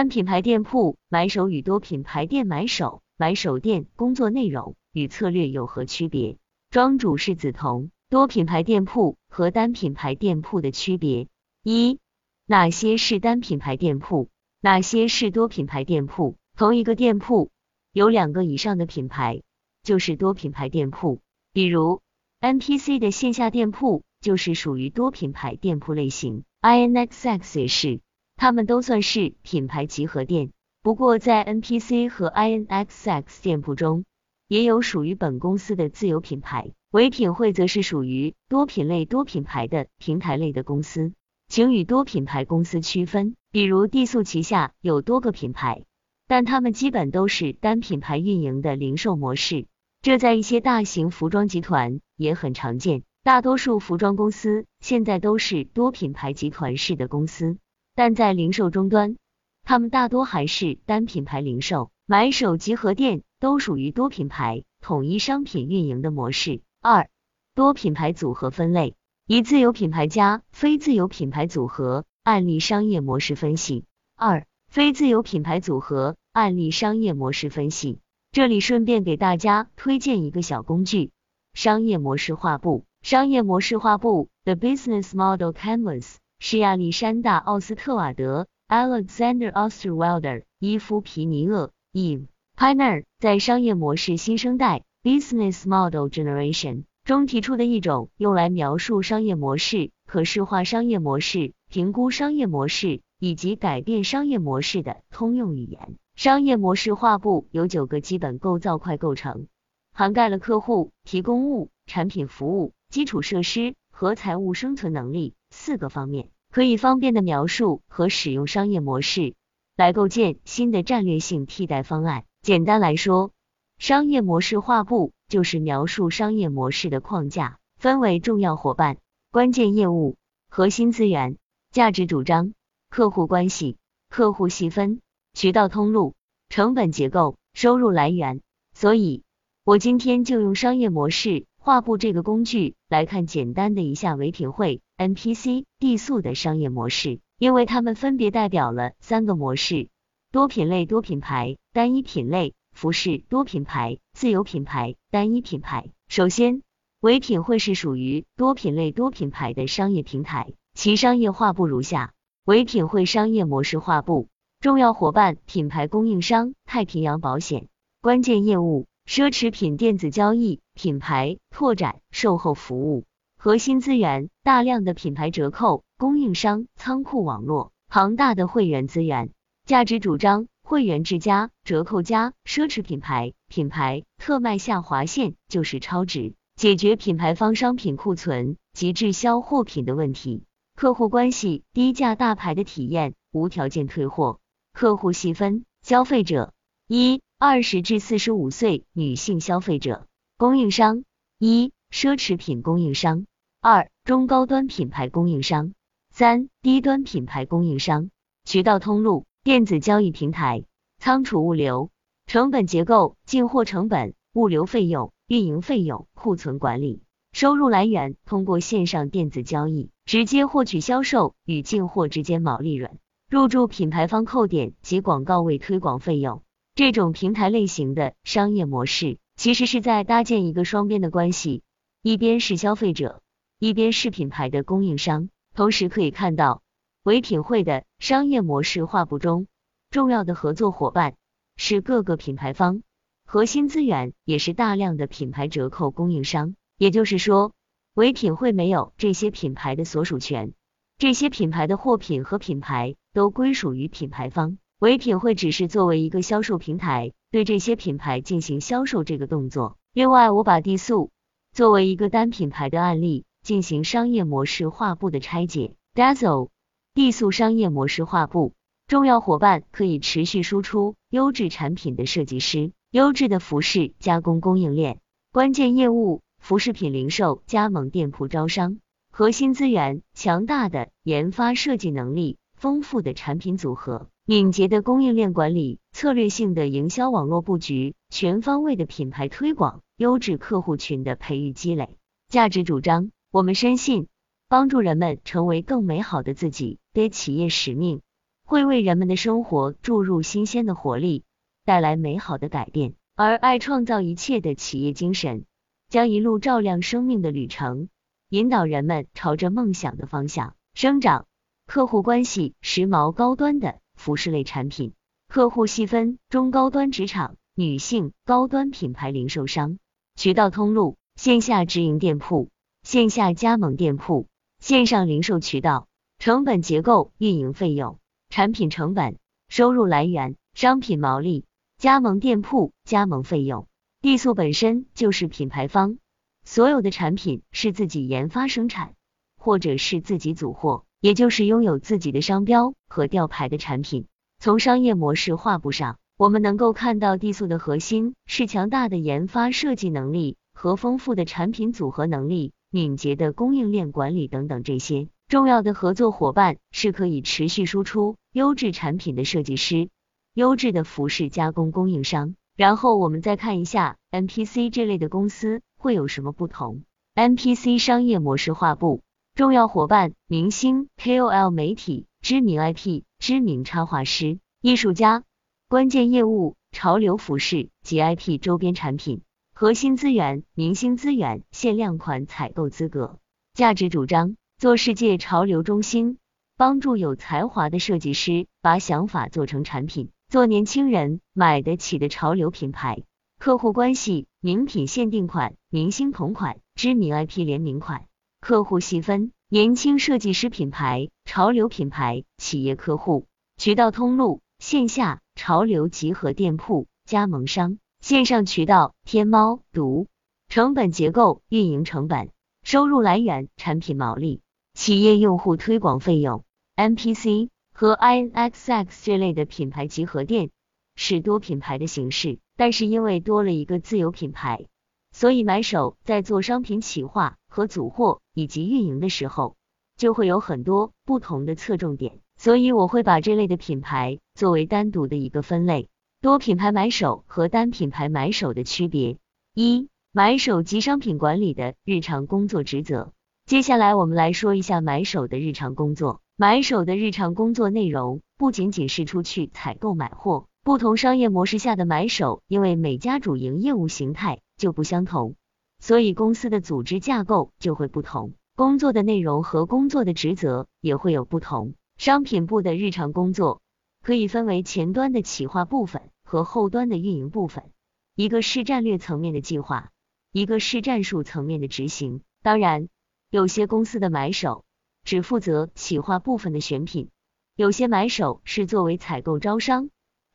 单品牌店铺买手与多品牌店买手买手店工作内容与策略有何区别？庄主是梓潼。多品牌店铺和单品牌店铺的区别：一、哪些是单品牌店铺？哪些是多品牌店铺？同一个店铺有两个以上的品牌就是多品牌店铺，比如 NPC 的线下店铺就是属于多品牌店铺类型，INXX 也是，他们都算是品牌集合店。不过在 NPC 和 INXX 店铺中，也有属于本公司的自有品牌，唯品会则是属于多品类多品牌的平台类的公司，请与多品牌公司区分。比如地素旗下有多个品牌，但他们基本都是单品牌运营的零售模式，这在一些大型服装集团也很常见。大多数服装公司现在都是多品牌集团式的公司，但在零售终端，他们大多还是单品牌零售，买手集合店都属于多品牌统一商品运营的模式。二、多品牌组合分类，以自有品牌加非自有品牌组合。案例商业模式分析二，非自有品牌组合案例商业模式分析。这里顺便给大家推荐一个小工具，商业模式画布。商业模式画布 The Business Model Canvas 是亚历山大奥斯特瓦德 Alexander Osterwalder 伊夫皮尼厄 Eve Piner 在商业模式新生代 Business Model Generation 中提出的一种用来描述商业模式、可视化商业模式。评估商业模式以及改变商业模式的通用语言。商业模式画布由九个基本构造块构成，涵盖了客户、提供物、产品、服务、基础设施和财务生存能力四个方面，可以方便的描述和使用商业模式，来构建新的战略性替代方案。简单来说，商业模式画布就是描述商业模式的框架，分为重要伙伴、关键业务、核心资源。价值主张、客户关系、客户细分、渠道通路、成本结构、收入来源。所以，我今天就用商业模式画布这个工具来看简单的一下唯品会、NPC、地素的商业模式，因为它们分别代表了三个模式：多品类多品牌、单一品类、服饰多品牌、自有品牌、单一品牌。首先，唯品会是属于多品类多品牌的商业平台。其商业画布如下：唯品会商业模式画布，重要伙伴品牌供应商太平洋保险，关键业务奢侈品电子交易品牌拓展售后服务，核心资源大量的品牌折扣供应商仓库网络，庞大的会员资源，价值主张会员之家折扣加奢侈品牌品牌特卖下划线就是超值，解决品牌方商品库存及滞销货品的问题。客户关系低价大牌的体验，无条件退货。客户细分消费者一二十至四十五岁女性消费者。供应商一奢侈品供应商，二中高端品牌供应商，三低端品牌供应商。渠道通路电子交易平台，仓储物流成本结构进货成本、物流费用、运营费用、库存管理。收入来源通过线上电子交易直接获取销售与进货之间毛利润，入驻品牌方扣点及广告位推广费用。这种平台类型的商业模式，其实是在搭建一个双边的关系，一边是消费者，一边是品牌的供应商。同时可以看到，唯品会的商业模式画布中，重要的合作伙伴是各个品牌方，核心资源也是大量的品牌折扣供应商。也就是说，唯品会没有这些品牌的所属权，这些品牌的货品和品牌都归属于品牌方，唯品会只是作为一个销售平台，对这些品牌进行销售这个动作。另外，我把地素作为一个单品牌的案例进行商业模式画布的拆解。Dazzle 地素商业模式画布，重要伙伴可以持续输出优质产品的设计师，优质的服饰加工供应链，关键业务。服饰品零售加盟店铺招商，核心资源强大的研发设计能力，丰富的产品组合，敏捷的供应链管理，策略性的营销网络布局，全方位的品牌推广，优质客户群的培育积累。价值主张，我们深信帮助人们成为更美好的自己，对企业使命。会为人们的生活注入新鲜的活力，带来美好的改变。而爱创造一切的企业精神，将一路照亮生命的旅程，引导人们朝着梦想的方向生长。客户关系，时髦高端的服饰类产品，客户细分中高端职场、女性高端品牌零售商。渠道通路：线下直营店铺、线下加盟店铺、线上零售渠道。成本结构：运营费用、产品成本、收入来源、商品毛利、加盟店铺、加盟费用。地素本身就是品牌方，所有的产品是自己研发生产，或者是自己组货。也就是拥有自己的商标和吊牌的产品。从商业模式画布上，我们能够看到地素的核心是强大的研发设计能力和丰富的产品组合能力、敏捷的供应链管理等等这些重要的合作伙伴是可以持续输出优质产品的设计师、优质的服饰加工供应商。然后我们再看一下 NPC 这类的公司会有什么不同。NPC 商业模式画布。重要伙伴：明星、KOL、媒体、知名 IP、知名插画师、艺术家。关键业务：潮流服饰及 IP 周边产品。核心资源：明星资源、限量款采购资格。价值主张：做世界潮流中心，帮助有才华的设计师把想法做成产品，做年轻人买得起的潮流品牌。客户关系：名品限定款、明星同款、知名 IP 联名款。客户细分：年轻设计师品牌、潮流品牌、企业客户。渠道通路：线下潮流集合店铺、加盟商；线上渠道：天猫、读。成本结构：运营成本、收入来源、产品毛利、企业用户推广费用。NPC 和 INXX 这类的品牌集合店是多品牌的形式，但是因为多了一个自有品牌。所以买手在做商品企划和组货以及运营的时候，就会有很多不同的侧重点。所以我会把这类的品牌作为单独的一个分类。多品牌买手和单品牌买手的区别：一、买手及商品管理的日常工作职责。接下来我们来说一下买手的日常工作。买手的日常工作内容不仅仅是出去采购买货，不同商业模式下的买手，因为每家主营业务形态。就不相同，所以公司的组织架构就会不同，工作的内容和工作的职责也会有不同。商品部的日常工作可以分为前端的企划部分和后端的运营部分，一个是战略层面的计划，一个是战术层面的执行。当然，有些公司的买手只负责企划部分的选品，有些买手是作为采购招商，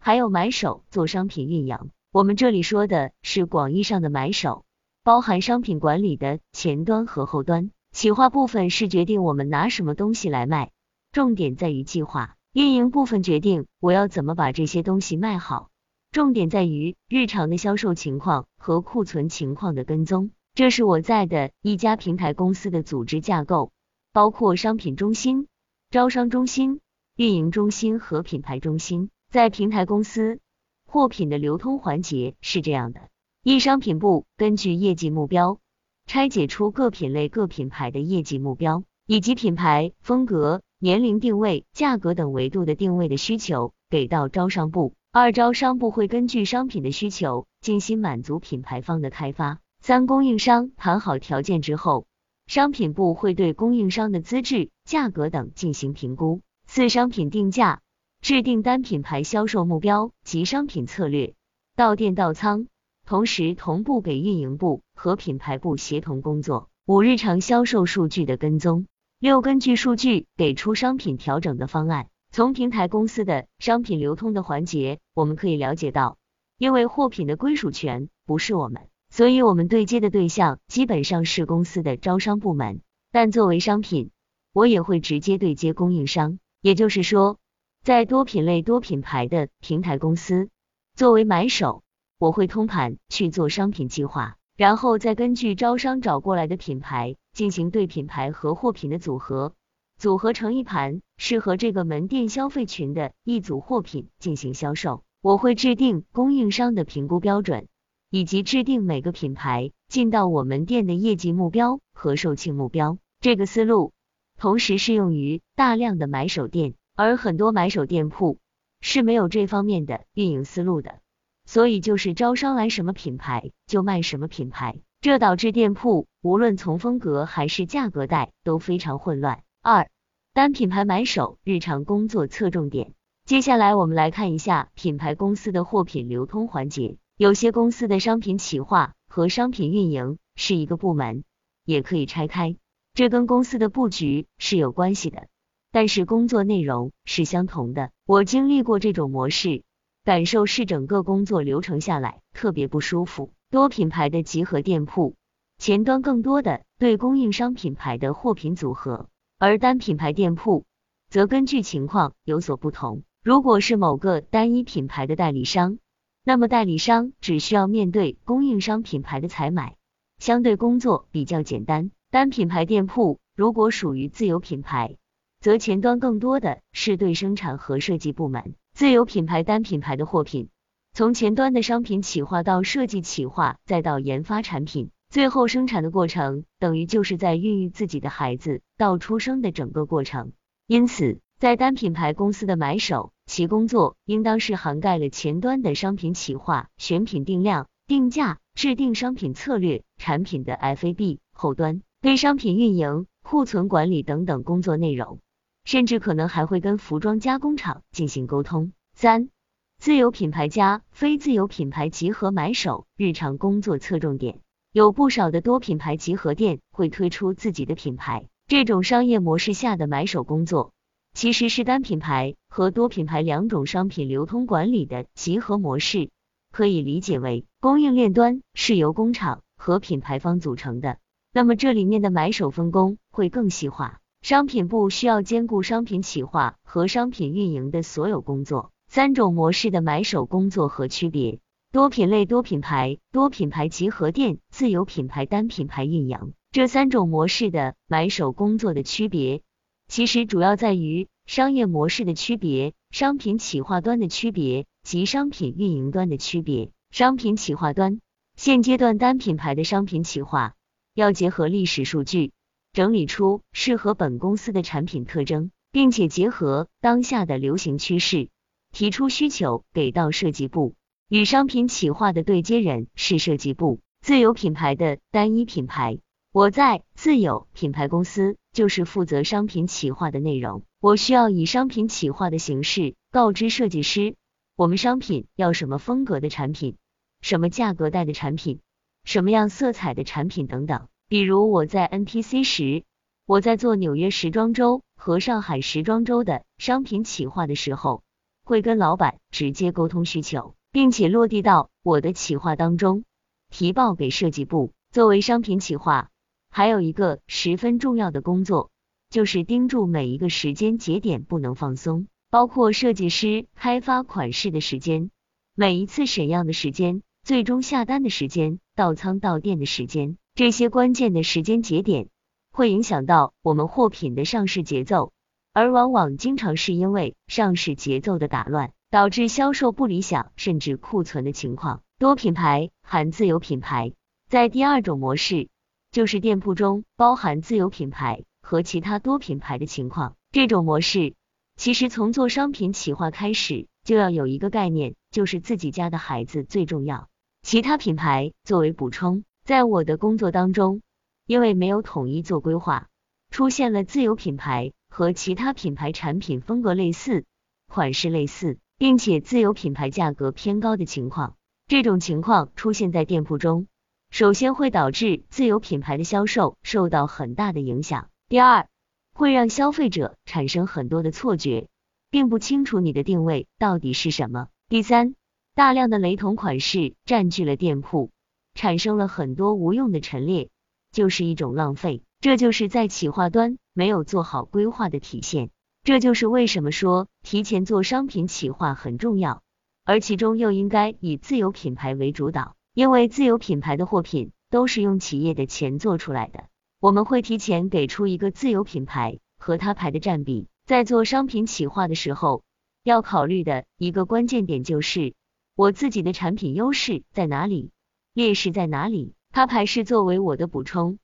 还有买手做商品运营。我们这里说的是广义上的买手，包含商品管理的前端和后端。企划部分是决定我们拿什么东西来卖，重点在于计划。运营部分决定我要怎么把这些东西卖好，重点在于日常的销售情况和库存情况的跟踪。这是我在的一家平台公司的组织架构，包括商品中心、招商中心、运营中心和品牌中心。在平台公司。货品的流通环节是这样的：一、商品部根据业绩目标，拆解出各品类各品牌的业绩目标，以及品牌风格、年龄定位、价格等维度的定位的需求，给到招商部。二、招商部会根据商品的需求进行满足品牌方的开发。三、供应商谈好条件之后，商品部会对供应商的资质、价格等进行评估。四、商品定价。制定单品牌销售目标及商品策略，到店到仓，同时同步给运营部和品牌部协同工作。五、日常销售数据的跟踪。六、根据数据给出商品调整的方案。从平台公司的商品流通的环节，我们可以了解到，因为货品的归属权不是我们，所以我们对接的对象基本上是公司的招商部门。但作为商品，我也会直接对接供应商，也就是说。在多品类多品牌的平台公司，作为买手，我会通盘去做商品计划，然后再根据招商找过来的品牌进行对品牌和货品的组合，组合成一盘适合这个门店消费群的一组货品进行销售。我会制定供应商的评估标准，以及制定每个品牌进到我们店的业绩目标和售罄目标。这个思路同时适用于大量的买手店。而很多买手店铺是没有这方面的运营思路的，所以就是招商来什么品牌就卖什么品牌，这导致店铺无论从风格还是价格带都非常混乱。二、单品牌买手日常工作侧重点。接下来我们来看一下品牌公司的货品流通环节。有些公司的商品企划和商品运营是一个部门，也可以拆开，这跟公司的布局是有关系的，但是工作内容是相同的。我经历过这种模式，感受是整个工作流程下来特别不舒服。多品牌的集合店铺，前端更多的对供应商品牌的货品组合，而单品牌店铺则根据情况有所不同。如果是某个单一品牌的代理商，那么代理商只需要面对供应商品牌的采买，相对工作比较简单。单品牌店铺如果属于自有品牌，则前端更多的是对生产和设计部门。自有品牌单品牌的货品，从前端的商品企划到设计企划，再到研发产品，最后生产的过程，等于就是在孕育自己的孩子到出生的整个过程。因此，在单品牌公司的买手，其工作应当是涵盖了前端的商品企划、选品定量、定价、制定商品策略、产品的 FAB，后端对商品运营、库存管理等等工作内容，甚至可能还会跟服装加工厂进行沟通。三、自有品牌加非自有品牌集合买手日常工作侧重点，有不少的多品牌集合店会推出自己的品牌，这种商业模式下的买手工作。其实是单品牌和多品牌两种商品流通管理的集合模式，可以理解为供应链端是由工厂和品牌方组成的，那么这里面的买手分工会更细化。商品部需要兼顾商品企划和商品运营的所有工作。三种模式的买手工作和区别：多品类多品牌、多品牌集合店、自有品牌单品牌运营。这三种模式的买手工作的区别。其实主要在于商业模式的区别、商品企划端的区别及商品运营端的区别。商品企划端，现阶段单品牌的商品企划要结合历史数据，整理出适合本公司的产品特征，并且结合当下的流行趋势，提出需求给到设计部。与商品企划的对接人是设计部。自有品牌的单一品牌。我在自有品牌公司就是负责商品企划的内容，我需要以商品企划的形式告知设计师，我们商品要什么风格的产品，什么价格带的产品，什么样色彩的产品等等。比如我在 NPC 时，我在做纽约时装周和上海时装周的商品企划的时候，会跟老板直接沟通需求，并且落地到我的企划当中，提报给设计部作为商品企划。还有一个十分重要的工作，就是盯住每一个时间节点不能放松，包括设计师开发款式的时间，每一次审样的时间，最终下单的时间，到仓到店的时间，这些关键的时间节点会影响到我们货品的上市节奏，而往往经常是因为上市节奏的打乱，导致销售不理想，甚至库存的情况。多品牌含自有品牌，在第二种模式。就是店铺中包含自有品牌和其他多品牌的情况。这种模式其实从做商品企划开始就要有一个概念，就是自己家的孩子最重要，其他品牌作为补充。在我的工作当中，因为没有统一做规划，出现了自有品牌和其他品牌产品风格类似、款式类似，并且自有品牌价格偏高的情况。这种情况出现在店铺中。首先会导致自有品牌的销售受到很大的影响。第二，会让消费者产生很多的错觉，并不清楚你的定位到底是什么。第三，大量的雷同款式占据了店铺，产生了很多无用的陈列，就是一种浪费。这就是在企划端没有做好规划的体现。这就是为什么说提前做商品企划很重要，而其中又应该以自有品牌为主导。因为自有品牌的货品都是用企业的钱做出来的，我们会提前给出一个自有品牌和他牌的占比。在做商品企划的时候，要考虑的一个关键点就是我自己的产品优势在哪里，劣势在哪里，他牌是作为我的补充，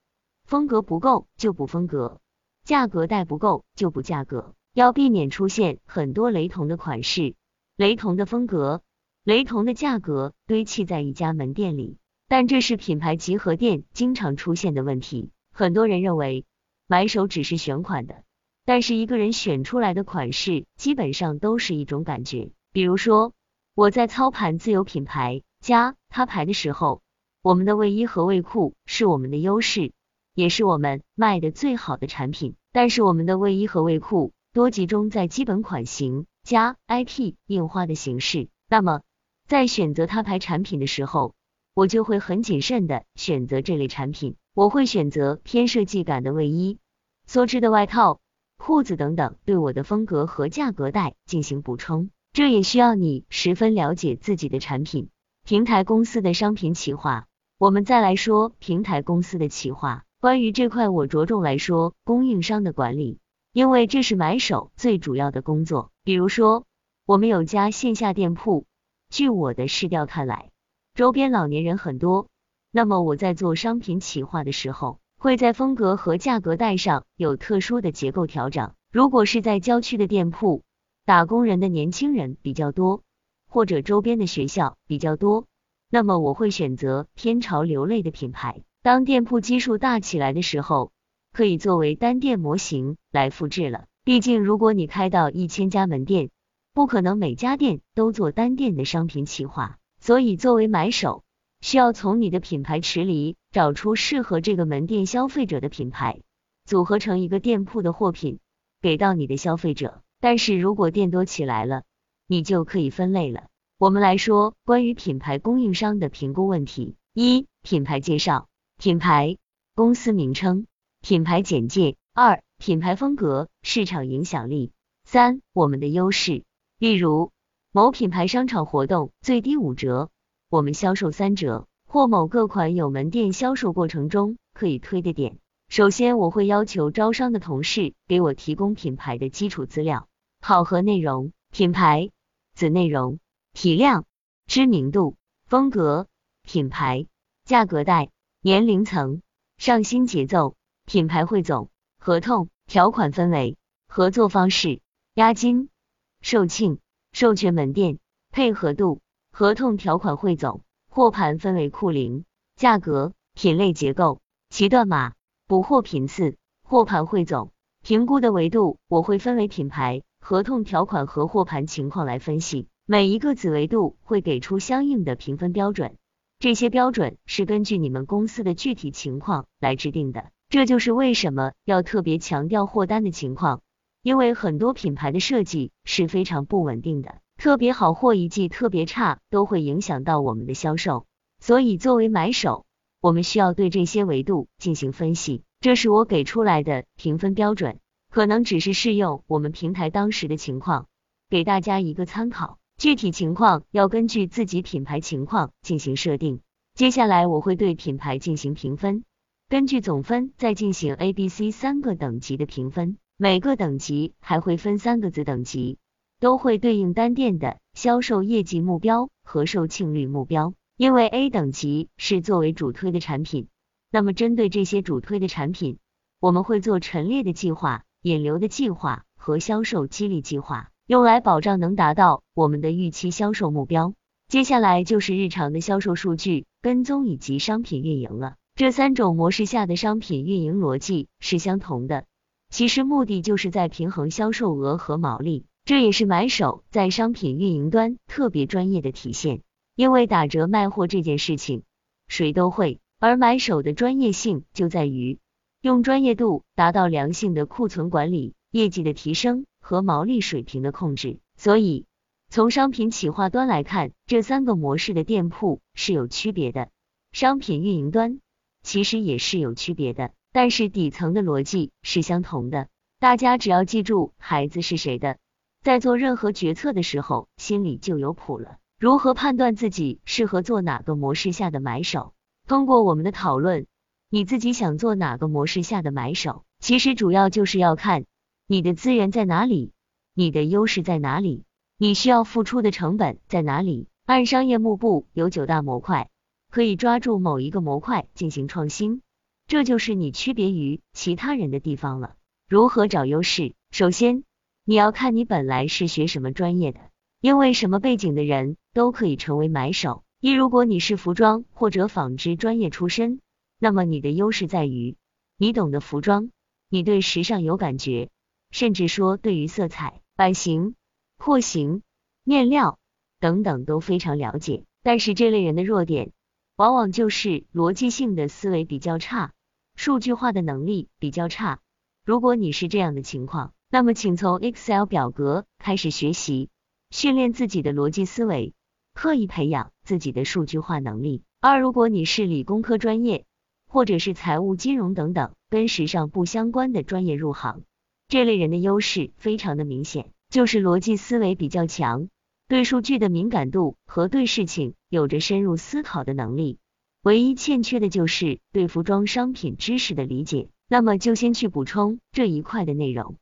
风格不够就补风格，价格带不够就补价格。要避免出现很多雷同的款式、雷同的风格、雷同的价格堆砌在一家门店里。但这是品牌集合店经常出现的问题。很多人认为买手只是选款的，但是一个人选出来的款式基本上都是一种感觉。比如说，我在操盘自有品牌加他牌的时候，我们的卫衣和卫裤是我们的优势，也是我们卖的最好的产品。但是我们的卫衣和卫裤多集中在基本款型加 IP 印花的形式，那么在选择他牌产品的时候，我就会很谨慎的选择这类产品。我会选择偏设计感的卫衣、梭织的外套、裤子等等，对我的风格和价格带进行补充。这也需要你十分了解自己的产品。平台公司的商品企划，我们再来说平台公司的企划。关于这块，我着重来说供应商的管理，因为这是买手最主要的工作。比如说，我们有家线下店铺，据我的试调看来，周边老年人很多，那么我在做商品企划的时候，会在风格和价格带上有特殊的结构调整。如果是在郊区的店铺，打工人的年轻人比较多，或者周边的学校比较多，那么我会选择偏潮流类的品牌。当店铺基数大起来的时候，可以作为单店模型来复制了。毕竟如果你开到一千家门店，不可能每家店都做单店的商品企划，所以作为买手，需要从你的品牌池里找出适合这个门店消费者的品牌，组合成一个店铺的货品，给到你的消费者。但是如果店多起来了，你就可以分类了。我们来说关于品牌供应商的评估问题：一、品牌介绍，品牌公司名称，品牌简介；二、品牌风格，市场影响力；三、我们的优势，例如某品牌商场活动最低五折，我们销售三折，或某个款有门店销售过程中可以推的点。首先，我会要求招商的同事给我提供品牌的基础资料。考核内容：品牌、子内容、体量、知名度、风格、品牌、价格带、年龄层、上新节奏、品牌汇总、合同条款分为合作方式、押金、售罄、授权门店、配合度、合同条款汇总、货盘分为库龄、价格、品类结构、其断码、补货频次、货盘汇总、评估的维度，我会分为品牌。合同条款和货盘情况来分析，每一个子维度会给出相应的评分标准，这些标准是根据你们公司的具体情况来制定的。这就是为什么要特别强调货单的情况，因为很多品牌的设计是非常不稳定的，特别好货一季特别差，都会影响到我们的销售。所以作为买手，我们需要对这些维度进行分析，这是我给出来的评分标准。可能只是适用我们平台当时的情况，给大家一个参考。具体情况要根据自己品牌情况进行设定。接下来我会对品牌进行评分，根据总分再进行 A、B、C 三个等级的评分，每个等级还会分三个子等级，都会对应单店的销售业绩目标和售罄率目标。因为 A 等级是作为主推的产品，那么针对这些主推的产品，我们会做陈列的计划。引流的计划和销售激励计划，用来保障能达到我们的预期销售目标。接下来就是日常的销售数据跟踪以及商品运营了。这三种模式下的商品运营逻辑是相同的，其实目的就是在平衡销售额和毛利。这也是买手在商品运营端特别专业的体现。因为打折卖货这件事情谁都会，而买手的专业性就在于。用专业度达到良性的库存管理、业绩的提升和毛利水平的控制。所以，从商品企划端来看，这三个模式的店铺是有区别的。商品运营端其实也是有区别的，但是底层的逻辑是相同的。大家只要记住孩子是谁的，在做任何决策的时候心里就有谱了。如何判断自己适合做哪个模式下的买手？通过我们的讨论。你自己想做哪个模式下的买手？其实主要就是要看你的资源在哪里，你的优势在哪里，你需要付出的成本在哪里。按商业幕布有九大模块，可以抓住某一个模块进行创新，这就是你区别于其他人的地方了。如何找优势？首先，你要看你本来是学什么专业的，因为什么背景的人都可以成为买手。一，如果你是服装或者纺织专业出身，那么你的优势在于你懂得服装，你对时尚有感觉，甚至说对于色彩、版型、廓形、面料等等都非常了解。但是这类人的弱点，往往就是逻辑性的思维比较差，数据化的能力比较差。如果你是这样的情况，那么请从 Excel 表格开始学习，训练自己的逻辑思维，刻意培养自己的数据化能力。二，如果你是理工科专业，或者是财务、金融等等跟时尚不相关的专业入行，这类人的优势非常的明显，就是逻辑思维比较强。对数据的敏感度和对事情有着深入思考的能力，唯一欠缺的就是对服装商品知识的理解。那么就先去补充这一块的内容。